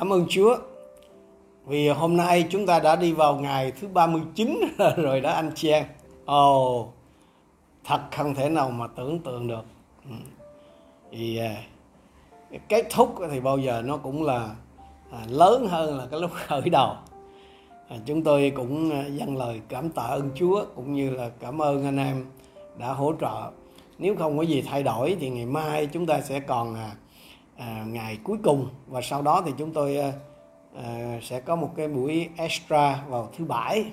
Cảm ơn Chúa. Vì hôm nay chúng ta đã đi vào ngày thứ 39 rồi đó anh chị em. Ồ, oh, thật không thể nào mà tưởng tượng được. Ừ. Thì à, kết thúc thì bao giờ nó cũng là à, lớn hơn là cái lúc khởi đầu. À, chúng tôi cũng dâng lời cảm tạ ơn Chúa cũng như là cảm ơn anh em đã hỗ trợ. Nếu không có gì thay đổi thì ngày mai chúng ta sẽ còn à, ngày cuối cùng. Và sau đó thì chúng tôi à, à, sẽ có một cái buổi extra vào thứ bảy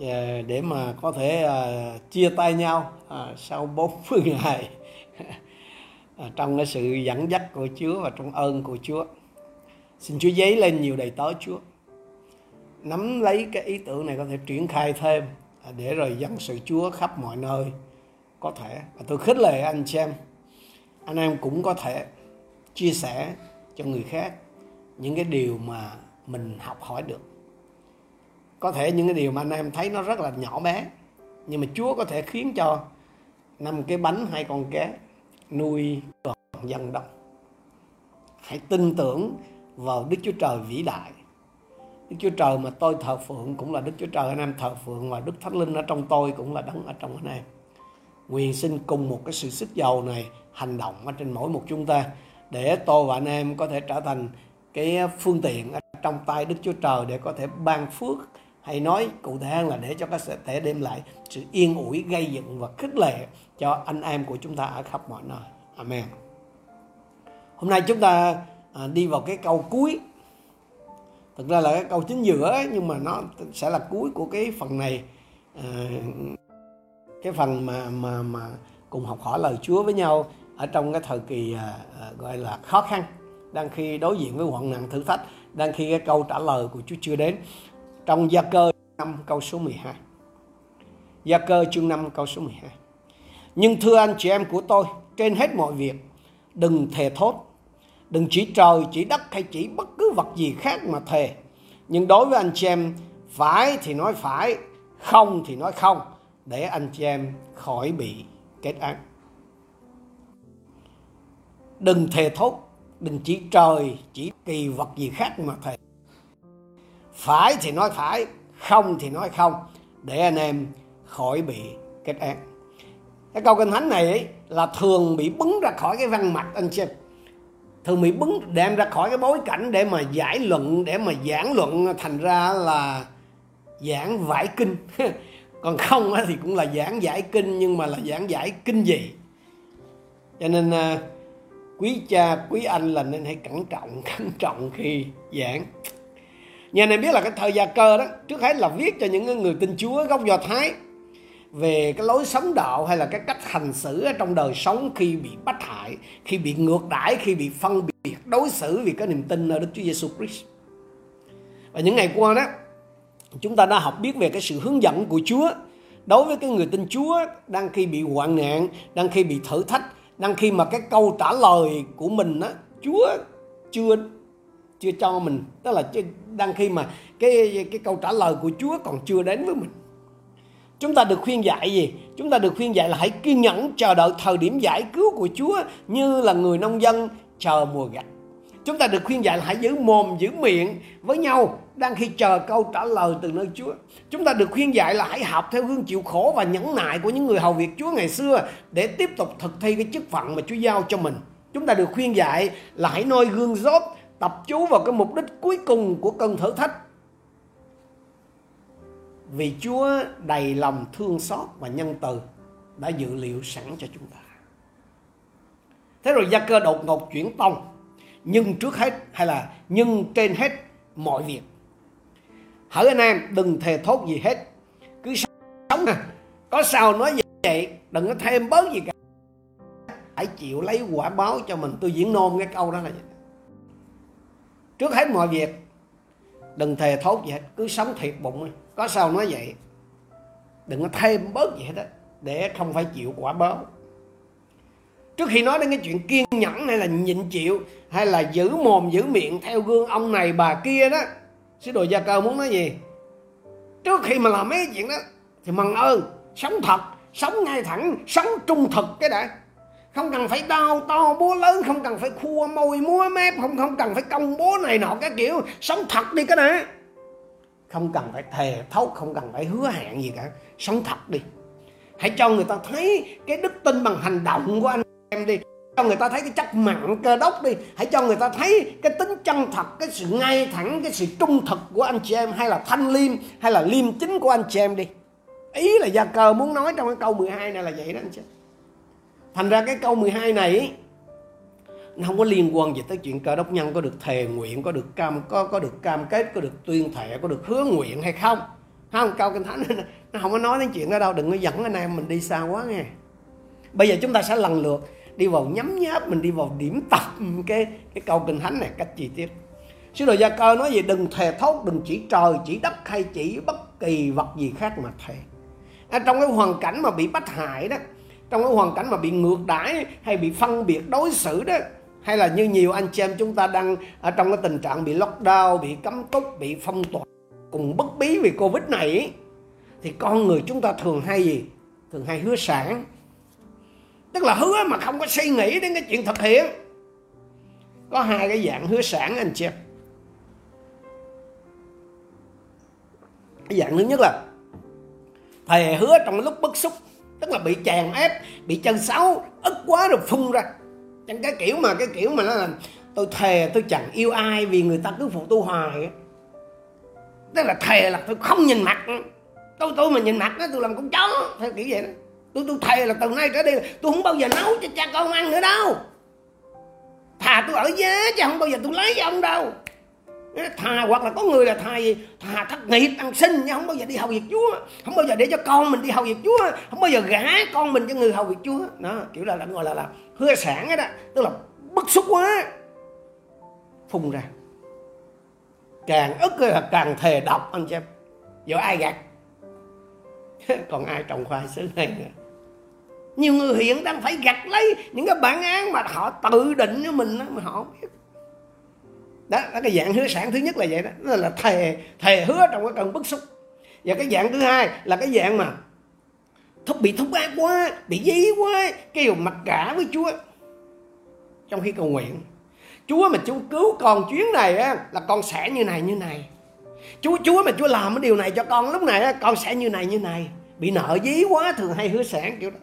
à, để mà có thể à, chia tay nhau à, sau 40 ngày à, trong cái sự dẫn dắt của Chúa và trong ơn của Chúa. Xin Chúa giấy lên nhiều đầy tớ Chúa. Nắm lấy cái ý tưởng này có thể triển khai thêm à, để rồi dân sự Chúa khắp mọi nơi có thể. Và tôi khích lệ anh chị em anh em cũng có thể chia sẻ cho người khác những cái điều mà mình học hỏi được. Có thể những cái điều mà anh em thấy nó rất là nhỏ bé, nhưng mà Chúa có thể khiến cho năm cái bánh hai con cá nuôi toàn dân đông hãy tin tưởng vào Đức Chúa Trời vĩ đại. Đức Chúa Trời mà tôi thờ phượng cũng là Đức Chúa Trời anh em thờ phượng và Đức Thánh Linh ở trong tôi cũng là đấng ở trong anh em. Nguyện xin cùng một cái sự sức giàu này hành động ở trên mỗi một chúng ta để tôi và anh em có thể trở thành cái phương tiện trong tay Đức Chúa Trời để có thể ban phước hay nói cụ thể hơn là để cho các thể đem lại sự yên ủi gây dựng và khích lệ cho anh em của chúng ta ở khắp mọi nơi. Amen. Hôm nay chúng ta à, đi vào cái câu cuối. Thực ra là cái câu chính giữa nhưng mà nó sẽ là cuối của cái phần này. À, cái phần mà mà mà cùng học hỏi lời Chúa với nhau ở trong cái thời kỳ à, à, gọi là khó khăn đang khi đối diện với hoạn nạn thử thách đang khi cái câu trả lời của Chúa chưa đến. Trong gia cơ 5 câu số 12 gia cơ chương 5 câu số 12 nhưng thưa anh chị em của tôi trên hết mọi việc đừng thề thốt đừng chỉ trời chỉ đất hay chỉ bất cứ vật gì khác mà thề. Nhưng đối với anh chị em phải thì nói phải không thì nói không để anh chị em khỏi bị kết án đừng thề thốt đừng chỉ trời chỉ kỳ vật gì khác mà thề. Phải thì nói phải không thì nói không để anh em khỏi bị kết án. Cái câu kinh thánh này ấy, là thường bị bứng ra khỏi cái văn mặt anh xem thường bị bứng đem ra khỏi cái bối cảnh để mà giải luận để mà giảng luận thành ra là giảng vải kinh. Còn không thì cũng là giảng giải kinh nhưng mà là giảng giải kinh gì cho nên à, quý cha, quý anh là nên hãy cẩn trọng cẩn trọng khi giảng. Nhà này biết là cái thời gia cơ đó, trước hết là viết cho những người tin chúa gốc do thái về cái lối sống đạo hay là cái cách hành xử ở trong đời sống khi bị bắt hại, khi bị ngược đãi, khi bị phân biệt, đối xử vì cái niềm tin ở đức chúa giêsu christ. Và những ngày qua đó, chúng ta đã học biết về cái sự hướng dẫn của chúa đối với cái người tin chúa đang khi bị hoạn nạn, đang khi bị thử thách đang khi mà cái câu trả lời của mình á, Chúa chưa chưa cho mình, tức là đang khi mà cái cái câu trả lời của Chúa còn chưa đến với mình. Chúng ta được khuyên dạy gì? Chúng ta được khuyên dạy là hãy kiên nhẫn chờ đợi thời điểm giải cứu của Chúa như là người nông dân chờ mùa gặt chúng ta được khuyên dạy là hãy giữ mồm giữ miệng với nhau đang khi chờ câu trả lời từ nơi Chúa. Chúng ta được khuyên dạy là hãy học theo gương chịu khổ và nhẫn nại của những người hầu việc Chúa ngày xưa để tiếp tục thực thi cái chức phận mà Chúa giao cho mình. Chúng ta được khuyên dạy là hãy noi gương dốt, tập chú vào cái mục đích cuối cùng của cơn thử thách. Vì Chúa đầy lòng thương xót và nhân từ đã dự liệu sẵn cho chúng ta. Thế rồi gia cơ đột ngột chuyển tông. Nhưng trước hết, hay là nhưng trên hết mọi việc. Hỡi anh em, đừng thề thốt gì hết. Cứ sống à. Có sao nói vậy, đừng có thêm bớt gì cả. Hãy chịu lấy quả báo cho mình. Tôi diễn nôn cái câu đó là vậy. trước hết mọi việc, đừng thề thốt gì hết. Cứ sống thiệt bụng có sao nói vậy, đừng có thêm bớt gì hết đó để không phải chịu quả báo trước khi nói đến cái chuyện kiên nhẫn hay là nhịn chịu hay là giữ mồm, giữ miệng theo gương ông này, bà kia đó, sứ đồ gia cơ muốn nói gì? Trước khi mà làm mấy chuyện đó, thì mừng ơn sống thật, sống ngay thẳng, sống trung thực cái đã. Không cần phải đau to búa lớn, không cần phải khua môi, múa mép, không không cần phải công bố này nọ cái kiểu, sống thật đi cái này không cần phải thề thốt, không cần phải hứa hẹn gì cả, sống thật đi. Hãy cho người ta thấy cái đức tin bằng hành động của anh em đi. Cho người ta thấy cái chất mặn, cơ đốc đi. Hãy cho người ta thấy cái tính chân thật, cái sự ngay thẳng, cái sự trung thực của anh chị em, hay là thanh liêm, hay là liêm chính của anh chị em đi. Ý là gia cờ muốn nói trong cái câu 12 này là vậy đó anh chị. Thành ra cái câu 12 này, nó không có liên quan gì tới chuyện cơ đốc nhân có được thề nguyện, có được cam, có có được cam kết, có được tuyên thệ, có được hứa nguyện hay không. Không câu kinh thánh? Nó không có nói đến chuyện đó đâu, đừng có dẫn anh em mình đi xa quá nghe. Bây giờ chúng ta sẽ lần lượt đi vào nhấm nháp mình đi vào điểm tập cái cái câu kinh thánh này cách chi tiết. Sứ đồ gia cơ nói gì đừng thề thốt đừng chỉ trời chỉ đất hay chỉ bất kỳ vật gì khác mà thề. À, trong cái hoàn cảnh mà bị bắt hại đó trong cái hoàn cảnh mà bị ngược đãi hay bị phân biệt đối xử đó hay là như nhiều anh chị em chúng ta đang ở trong cái tình trạng bị lockdown bị cấm túc bị phong tỏa cùng bất bí vì covid này thì con người chúng ta thường hay gì? Thường hay hứa sản tức là hứa mà không có suy nghĩ đến cái chuyện thực hiện. Có hai cái dạng hứa sản anh chị em cái dạng thứ nhất là thề hứa trong lúc bức xúc, tức là bị chèn ép, bị chân xấu, ức quá rồi phun ra. Chẳng cái kiểu mà, cái kiểu mà nó là tôi thề tôi chẳng yêu ai vì người ta cứ phụ tôi hoài tức là thề là tôi không nhìn mặt. Tôi tôi mà nhìn mặt đó tôi làm con chó, theo kiểu vậy đó tôi tôi thề là từ nay trở đi tôi không bao giờ nấu cho cha con ăn nữa đâu. Thà tôi ở giá chứ không bao giờ tôi lấy ông đâu. Thà hoặc là có người là thà gì? Thà thất nghiệp ăn xin nhưng không bao giờ đi hầu việc chúa. Không bao giờ để cho con mình đi hầu việc chúa. Không bao giờ gả con mình cho người hầu việc chúa. Đó kiểu là, là gọi là là hứa sản ấy đó. Tức là bức xúc quá. Phun ra. Càng ức là càng thề độc anh xem giờ ai gạt? Còn ai trồng khoai xứ này nữa? Nhiều người hiện đang phải gặt lấy những cái bản án mà họ tự định cho mình đó, mà họ không biết. Đó là cái dạng hứa sản thứ nhất là vậy đó. Đó là thề thề hứa trong cái cơn bức xúc. Và cái dạng thứ hai là cái dạng mà thúc bị thúc ác quá bị dí quá kêu mặt cả với chúa trong khi cầu nguyện. Chúa mà chúa cứu con chuyến này á là con sẽ như này như này. Chúa chúa mà chúa làm cái điều này cho con lúc này á con sẽ như này như này. Bị nợ dí quá thường hay hứa sản kiểu đó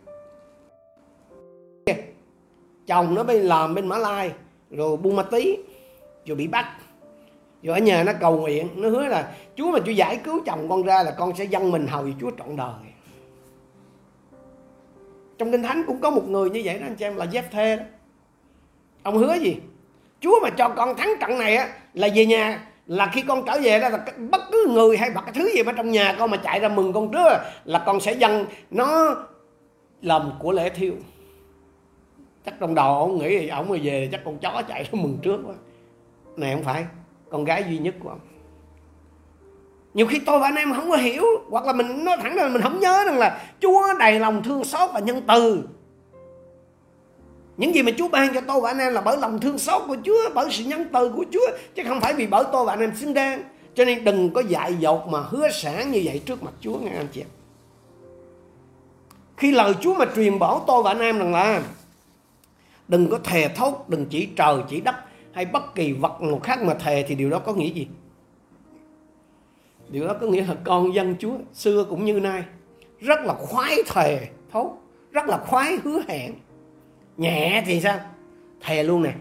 chồng nó bên làm bên mã lai, rồi buôn ma tí rồi bị bắt. Rồi ở nhà nó cầu nguyện, nó hứa là, chúa mà chúa giải cứu chồng con ra là con sẽ dâng mình hầu chúa trọn đời. Trong kinh thánh cũng có một người như vậy đó, anh chị em, là Jeff Thê đó. Ông hứa gì? Chúa mà cho con thắng trận này á, là về nhà, là khi con trở về đó, là bất cứ người hay bất cứ thứ gì mà trong nhà con mà chạy ra mừng con trước là con sẽ dâng nó làm của lễ thiêu chắc trong đầu ông nghĩ thì ông mà về chắc con chó chạy nó mừng trước quá. Này không phải, con gái duy nhất của ông. Nhiều khi tôi và anh em không có hiểu, hoặc là mình nói thẳng là mình không nhớ rằng là Chúa đầy lòng thương xót và nhân từ. Những gì mà Chúa ban cho tôi và anh em là bởi lòng thương xót của Chúa, bởi sự nhân từ của Chúa, chứ không phải vì bởi tôi và anh em xứng đáng. Cho nên đừng có dại dột mà hứa sản như vậy trước mặt Chúa, nghe anh chị? Khi lời Chúa mà truyền bảo tôi và anh em rằng là đừng có thề thốt, đừng chỉ trời chỉ đất hay bất kỳ vật nào khác mà thề thì điều đó có nghĩa gì? Điều đó có nghĩa là con dân chúa xưa cũng như nay, rất là khoái thề thốt, rất là khoái hứa hẹn. Nhẹ thì sao? Thề luôn nè.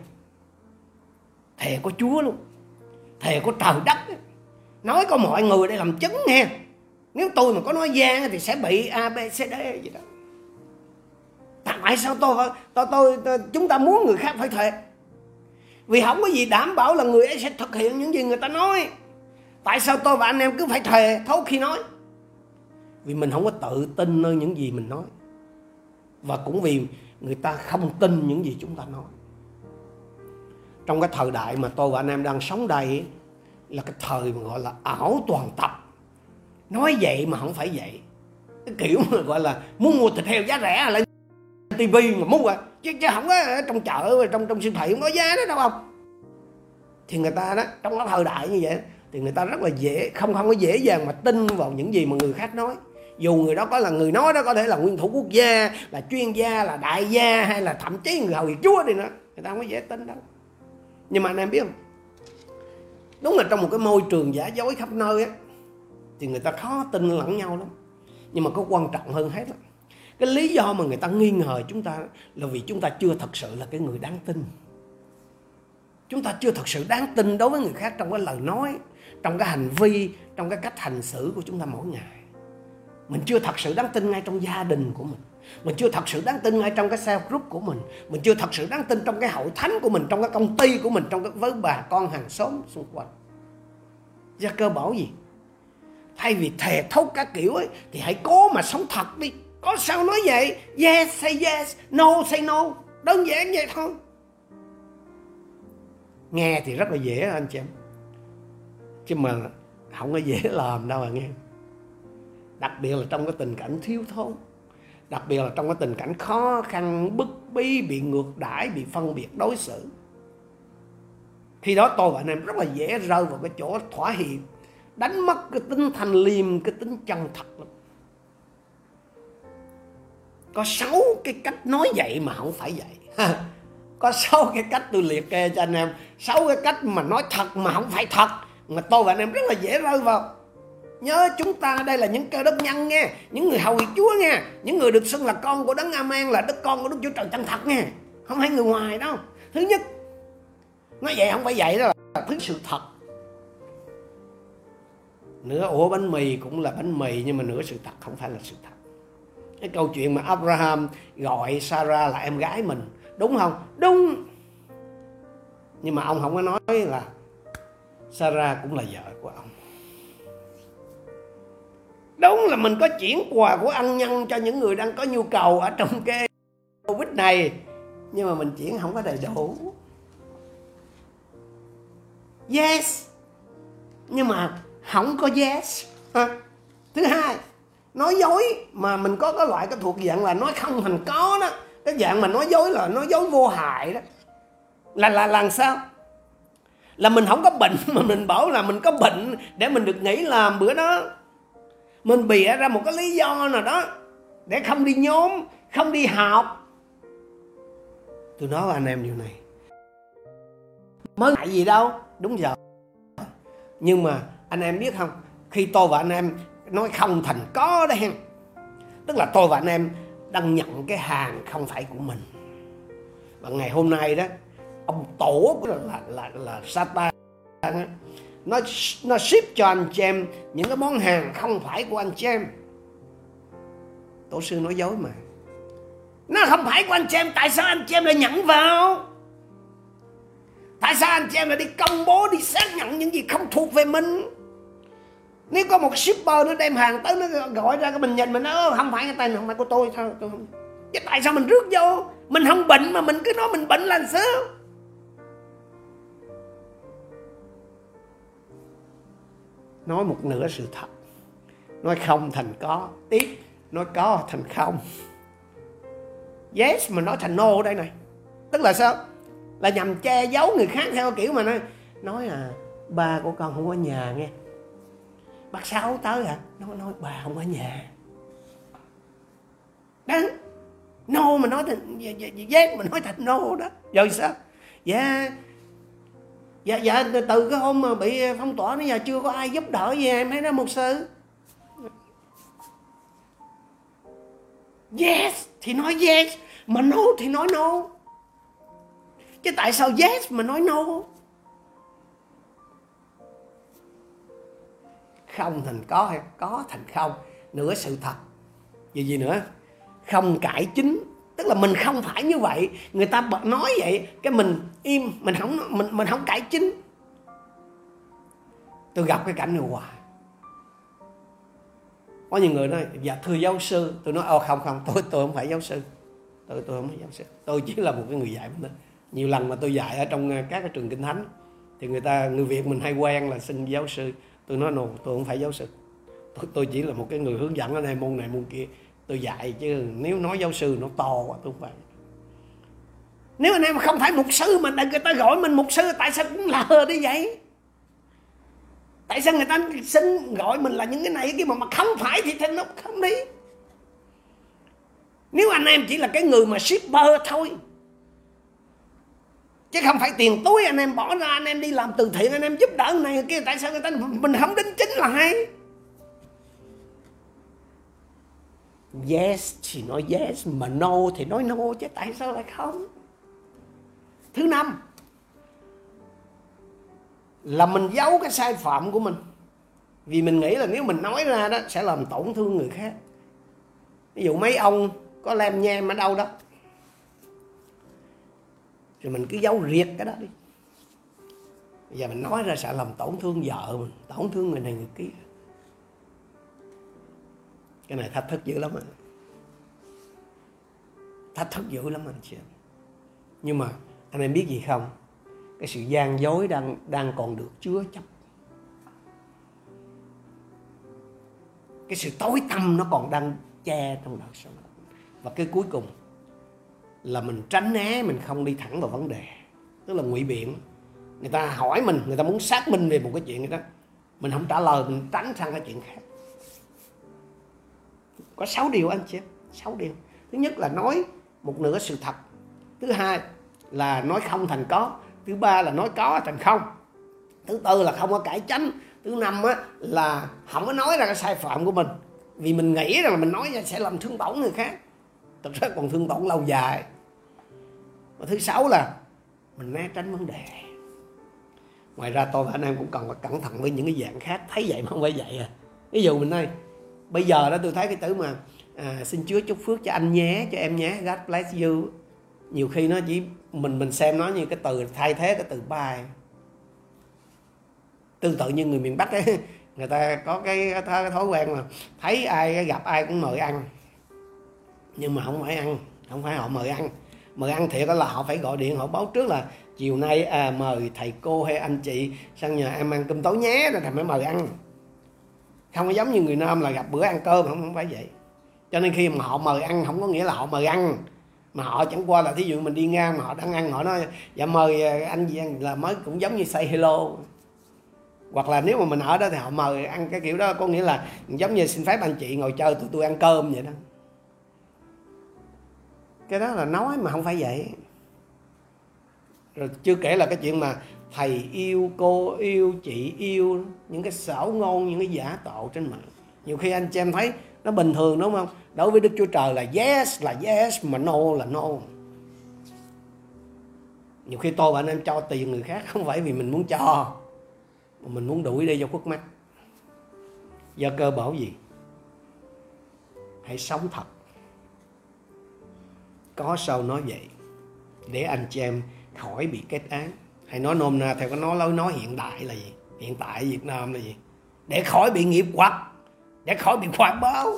Thề có chúa luôn. Thề có trời đất. Nói có mọi người để làm chứng nghe. Nếu tôi mà có nói gian thì sẽ bị a b c d gì đó tại sao tôi tôi, tôi tôi chúng ta muốn người khác phải thề vì không có gì đảm bảo là người ấy sẽ thực hiện những gì người ta nói. Tại sao tôi và anh em cứ phải thề thốt khi nói. Vì mình không có tự tin nơi những gì mình nói. Và cũng vì người ta không tin những gì chúng ta nói. Trong cái thời đại mà tôi và anh em đang sống đây là cái thời mà gọi là ảo toàn tập. Nói vậy mà không phải vậy. Cái kiểu mà gọi là muốn mua thịt heo giá rẻ là tivi mà mua à. Chứ, chứ không có trong chợ trong trong siêu thị không có giá đó đâu không thì người ta đó trong cái thời đại như vậy thì người ta rất là dễ không không có dễ dàng mà tin vào những gì mà người khác nói. Dù người đó có là người nói đó có thể là nguyên thủ quốc gia là chuyên gia là đại gia hay là thậm chí người hầu chúa đi nữa người ta không có dễ tin đâu. Nhưng mà anh em biết không? Đúng là trong một cái môi trường giả dối khắp nơi á thì người ta khó tin lẫn nhau lắm. Nhưng mà có quan trọng hơn hết á cái lý do mà người ta nghi ngờ chúng ta là vì chúng ta chưa thật sự là cái người đáng tin. Chúng ta chưa thật sự đáng tin đối với người khác trong cái lời nói, trong cái hành vi, trong cái cách hành xử của chúng ta mỗi ngày. Mình chưa thật sự đáng tin ngay trong gia đình của mình. Mình chưa thật sự đáng tin ngay trong cái self group của mình. Mình chưa thật sự đáng tin trong cái hậu thánh của mình, trong cái công ty của mình, trong cái với bà con hàng xóm xung quanh. Gia cơ bảo gì? Thay vì thề thốt các kiểu ấy, thì hãy cố mà sống thật đi có sao nói vậy? Yes, say yes. No, say no. Đơn giản vậy thôi. Nghe thì rất là dễ anh chị em. Chứ mà không có dễ làm đâu mà nghe. Đặc biệt là trong cái tình cảnh thiếu thốn. Đặc biệt là trong cái tình cảnh khó khăn, bức bí, bị ngược đãi, bị phân biệt, đối xử. Khi đó tôi và anh em rất là dễ rơi vào cái chỗ thỏa hiệp. Đánh mất cái tính thanh liêm, cái tính chân thật lắm có sáu cái cách nói vậy mà không phải vậy. Có sáu cái cách tôi liệt kê cho anh em. Sáu cái cách mà nói thật mà không phải thật, mà tôi và anh em rất là dễ rơi vào. Nhớ chúng ta, đây là những cơ đốc nhân nghe, những người hầu chúa nghe, những người được xưng là con của đấng amen, là đức con của đức chúa trời chân thật nghe. Không phải người ngoài đâu. Thứ nhất, nói vậy không phải vậy đó là thứ sự thật. Nửa ổ bánh mì cũng là bánh mì, nhưng mà nửa sự thật không phải là sự thật cái câu chuyện mà Abraham gọi Sarah là em gái mình. Đúng không? Đúng. Nhưng mà ông không có nói là Sarah cũng là vợ của ông. Đúng là mình có chuyển quà của ăn nhân cho những người đang có nhu cầu ở trong cái covid này. Nhưng mà mình chuyển không có đầy đủ. Yes. Nhưng mà không có yes. Thứ hai nói dối, mà mình có cái loại cái thuộc dạng là nói không thành có đó. Cái dạng mà nói dối là nói dối vô hại đó. Là là làm sao? Là mình không có bệnh, mà mình bảo là mình có bệnh để mình được nghỉ làm bữa đó. Mình bịa ra một cái lý do nào đó để không đi nhóm, không đi học tôi nói với anh em điều này. Mới ngại gì đâu, đúng giờ. Nhưng mà anh em biết không? Khi tôi và anh em nói không thành có đấy tức là tôi và anh em đang nhận cái hàng không phải của mình. Và ngày hôm nay đó ông tổ của là là là, là Satan nó nó ship cho anh chị em những cái món hàng không phải của anh chị em tổ sư nói dối mà. Nó không phải của anh chị em tại sao anh chị em lại nhận vào? Tại sao anh chị em lại đi công bố đi xác nhận những gì không thuộc về mình? Nếu có một shipper nó đem hàng tới, nó gọi ra cái mình nhìn mình nói, không phải, cái tay này không phải của tôi sao tôi không chứ tại sao mình rước vô? Mình không bệnh mà mình cứ nói mình bệnh là sao? Nói một nửa sự thật. Nói không thành có, tiếp. Nói có thành không. Yes mà nói thành no đây này. Tức là sao? Là nhằm che giấu người khác theo kiểu mà nói nói à ba của con không có nhà nghe bác sáu tới hả? nó nói, bà không ở nhà. Đó. No mà nói thành dạ, dạ, dạ, yes mà nói thành no đó. Rồi sao? Dạ dạ dạ từ cái hôm mà bị phong tỏa nó giờ chưa có ai giúp đỡ gì, em thấy đó một sư. Yes, thì nói yes, mà no thì nói no chứ tại sao yes mà nói no không thành có hay có thành không, nửa sự thật. Gì gì nữa? Không cải chính, tức là mình không phải như vậy. Người ta nói vậy, cái mình im, mình không, mình mình không cải chính. Tôi gặp cái cảnh này hoài. Có nhiều người nói dạ thưa giáo sư. Tôi nói ô không không, tôi tôi không phải giáo sư. Tôi tôi không phải giáo sư. Tôi chỉ là một cái người dạy mình nhiều lần mà tôi dạy ở trong ờ, các cái trường kinh thánh, thì người ta, người việt mình hay quen là xin giáo sư tôi nói nô, tôi không phải giáo sư. Tôi, tôi chỉ là một cái người hướng dẫn ở đây môn này môn kia. Tôi dạy chứ nếu nói giáo sư nó to quá tôi không phải. Nếu anh em không phải mục sư mà người ta gọi mình mục sư tại sao cũng lờ đi vậy? Tại sao người ta xin gọi mình là những cái này cái mà mà không phải thì thì nó không đi. Nếu anh em chỉ là cái người mà shipper thôi chứ không phải tiền túi anh em bỏ ra, anh em đi làm từ thiện, anh em giúp đỡ này kia. Tại sao người ta mình không đính chính là hay? Yes thì nói yes, mà no thì nói no chứ tại sao lại không? Thứ năm, là mình giấu cái sai phạm của mình. Vì mình nghĩ là nếu mình nói ra đó, sẽ làm tổn thương người khác. Ví dụ mấy ông có lem nhem ở đâu đó rồi mình cứ giấu riệt cái đó đi. Bây giờ mình nói ra sợ làm tổn thương vợ mình, tổn thương người này người kia. Cái này thách thức dữ lắm anh. Thách thức dữ lắm anh chị nhưng mà anh em biết gì không? Cái sự gian dối đang đang còn được chứa chấp. Cái sự tối tăm nó còn đang che trong đời sống. Và cái cuối cùng là mình tránh né mình không đi thẳng vào vấn đề. Tức là ngụy biện người ta hỏi mình người ta muốn xác minh về một cái chuyện đó mình không trả lời mình tránh sang cái chuyện khác. Có 6 điều anh chị 6 điều. Thứ nhất là nói một nửa sự thật. Thứ hai là nói không thành có. Thứ ba là nói có thành không. Thứ tư là không có cải chánh. Thứ năm á, là không có nói ra cái sai phạm của mình. Vì mình nghĩ rằng là mình nói ra sẽ làm thương tổn người khác. Thực ra còn thương tổn lâu dài và thứ sáu là mình né tránh vấn đề. Ngoài ra tôi và anh em cũng cần phải cẩn thận với những cái dạng khác. Thấy vậy mà không phải vậy à. Ví dụ mình ơi bây giờ đó tôi thấy cái từ mà à, xin Chúa chúc phước cho anh nhé cho em nhé God bless you. Nhiều khi nó chỉ mình mình xem nó như cái từ thay thế cái từ bye. Tương tự như người miền Bắc ấy người ta có cái, cái thói quen là thấy ai gặp ai cũng mời ăn. Nhưng mà không phải ăn không phải họ mời ăn mời ăn thiệt là họ phải gọi điện họ báo trước là chiều nay à, mời thầy cô hay anh chị sang nhà em ăn cơm tối nhé rồi thầy mới mời ăn. Không có giống như người nam là gặp bữa ăn cơm không, không phải vậy. Cho nên khi mà họ mời ăn không có nghĩa là họ mời ăn mà họ chẳng qua là thí dụ mình đi ngang mà họ đang ăn họ nói dạ mời à, anh gì là mới cũng giống như say hello. Hoặc là nếu mà mình ở đó thì họ mời ăn cái kiểu đó có nghĩa là giống như xin phép anh chị ngồi chơi tụi tôi ăn cơm vậy đó cái đó là nói mà không phải vậy. Rồi chưa kể là cái chuyện mà thầy yêu cô, yêu chị, yêu những cái xảo ngôn, những cái giả tạo trên mạng. Nhiều khi anh chị em thấy nó bình thường, đúng không? Đối với đức chúa trời là yes là yes, mà no là no. Nhiều khi tôi và anh em cho tiền người khác không phải vì mình muốn cho, mà mình muốn đuổi đi cho khuất mắt. Do cơ bảo gì? Hãy sống thật có sao nói vậy? Để anh chị em khỏi bị kết án. Hay nói nôm na theo cái nói lối nói hiện đại là gì? Hiện tại Việt Nam là gì? Để khỏi bị nghiệp hoặc, để khỏi bị khoản báo.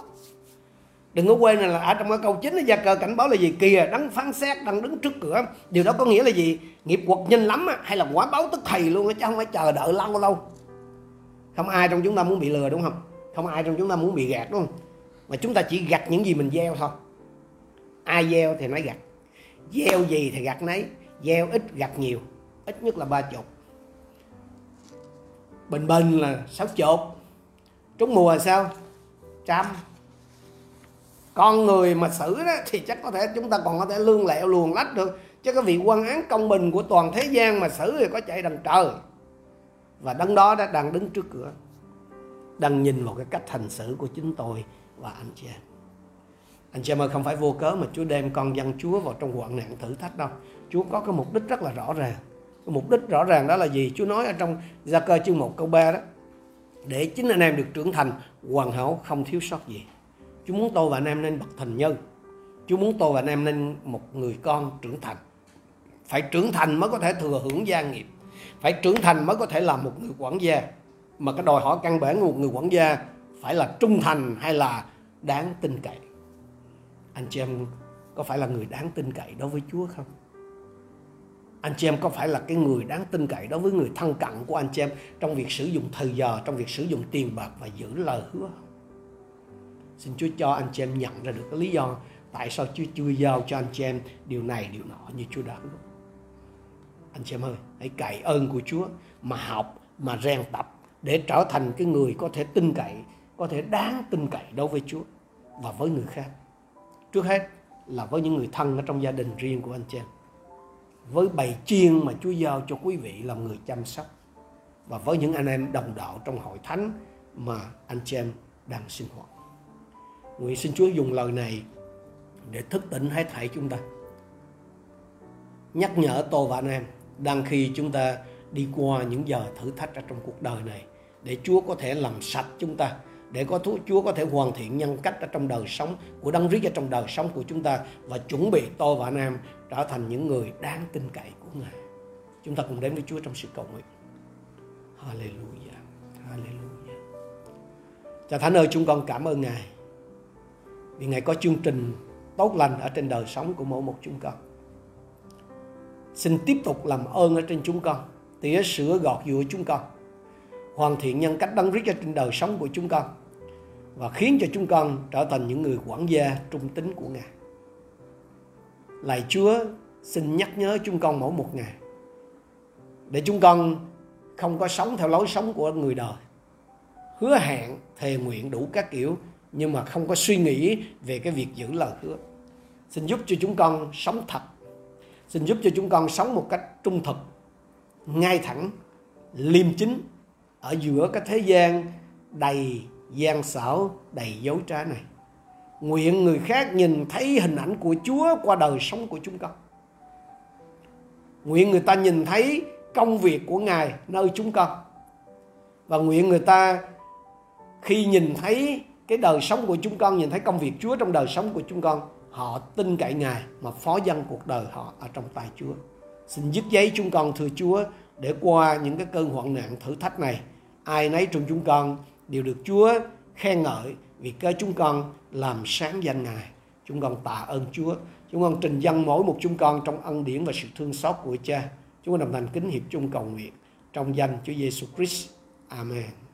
Đừng có quên là ở trong cái câu chính gia cờ cảnh báo là gì? Kìa, đấng phán xét đang đứng trước cửa. Điều đó có nghĩa là gì? Nghiệp quật nhanh lắm hay là quả báo tức thầy luôn chứ không phải chờ đợi lâu lâu. Không ai trong chúng ta muốn bị lừa, đúng không? Không ai trong chúng ta muốn bị gạt, đúng không? Mà chúng ta chỉ gặt những gì mình gieo thôi ai gieo thì nói gặt. Gieo gì thì gặt nấy, gieo ít gặt nhiều, ít nhất là ba chục. Bình bình là sáu chục. Trúng mùa là sao? Trăm. Con người mà xử đó thì chắc có thể chúng ta còn có thể lương lẹo luồn lách được. Chứ cái vị quan án công bình của toàn thế gian mà xử thì có chạy đằng trời. Và đấng đó đã đang đứng trước cửa, đang nhìn vào cái cách hành xử của chính tôi và anh chị em anh chị em ơi không phải vô cớ mà Chúa đem con dân Chúa vào trong hoạn nạn thử thách đâu. Chúa có cái mục đích rất là rõ ràng. Cái mục đích rõ ràng đó là gì? Chúa nói ở trong Gia cơ chương 1 câu 3 đó, để chính anh em được trưởng thành, hoàn hảo, không thiếu sót gì. Chúa muốn tôi và anh em nên bậc thành nhân. Chúa muốn tôi và anh em nên một người con trưởng thành. Phải trưởng thành mới có thể thừa hưởng gia nghiệp. Phải trưởng thành mới có thể làm một người quản gia. Mà cái đòi hỏi căn bản của một người quản gia phải là trung thành hay là đáng tin cậy? Anh chị em có phải là người đáng tin cậy đối với Chúa không? Anh chị em có phải là cái người đáng tin cậy đối với người thân cận của anh chị em trong việc sử dụng thời giờ, trong việc sử dụng tiền bạc và giữ lời hứa không? Xin Chúa cho anh chị em nhận ra được cái lý do tại sao Chúa chưa giao cho anh chị em điều này, điều nọ như Chúa đã Anh chị em ơi, hãy cậy ơn của Chúa mà học, mà rèn tập để trở thành cái người có thể tin cậy, có thể đáng tin cậy đối với Chúa và với người khác. Trước hết là với những người thân ở trong gia đình riêng của anh chị em. Với bầy chiên mà Chúa giao cho quý vị làm người chăm sóc và với những anh em đồng đạo trong hội thánh mà anh chị em đang sinh hoạt. Nguyện xin Chúa dùng lời này để thức tỉnh hết thảy chúng ta. Nhắc nhở tôi và anh em đang khi chúng ta đi qua những giờ thử thách ở trong cuộc đời này, để Chúa có thể làm sạch chúng ta để có Chúa có thể hoàn thiện nhân cách ở trong đời sống của Đấng Christ ở trong đời sống của chúng ta và chuẩn bị tôi và anh em trở thành những người đáng tin cậy của Ngài. Chúng ta cùng đến với Chúa trong sự cầu nguyện. Hallelujah. Hallelujah. Cha Thánh ơi, chúng con cảm ơn Ngài vì Ngài có chương trình tốt lành ở trên đời sống của mỗi một chúng con. Xin tiếp tục làm ơn ở trên chúng con, tỉa sửa gọt dụa chúng con, hoàn thiện nhân cách đấng Christ trên đời sống của chúng con và khiến cho chúng con trở thành những người quản gia trung tín của Ngài. Lạy Chúa, xin nhắc nhớ chúng con mỗi một ngày để chúng con không có sống theo lối sống của người đời. Hứa hẹn thề nguyện đủ các kiểu nhưng mà không có suy nghĩ về cái việc giữ lời hứa. Xin giúp cho chúng con sống thật. Xin giúp cho chúng con sống một cách trung thực ngay thẳng liêm chính ở giữa cái thế gian đầy gian xảo, đầy dấu trá này, nguyện người khác nhìn thấy hình ảnh của chúa qua đời sống của chúng con. Nguyện người ta nhìn thấy công việc của ngài nơi chúng con. Và nguyện người ta khi nhìn thấy cái đời sống của chúng con, nhìn thấy công việc Chúa trong đời sống của chúng con, họ tin cậy Ngài mà phó dân cuộc đời họ ở trong tay Chúa. Xin dứt giấy chúng con, thưa Chúa để qua những cái cơn hoạn nạn thử thách này, ai nấy trong chúng con đều được Chúa khen ngợi vì cơ chúng con làm sáng danh Ngài. Chúng con tạ ơn Chúa. Chúng con trình dân mỗi một chúng con trong ân điển và sự thương xót của Cha. Chúng con đồng thành kính hiệp chung cầu nguyện trong danh Chúa Giêsu Christ. Amen.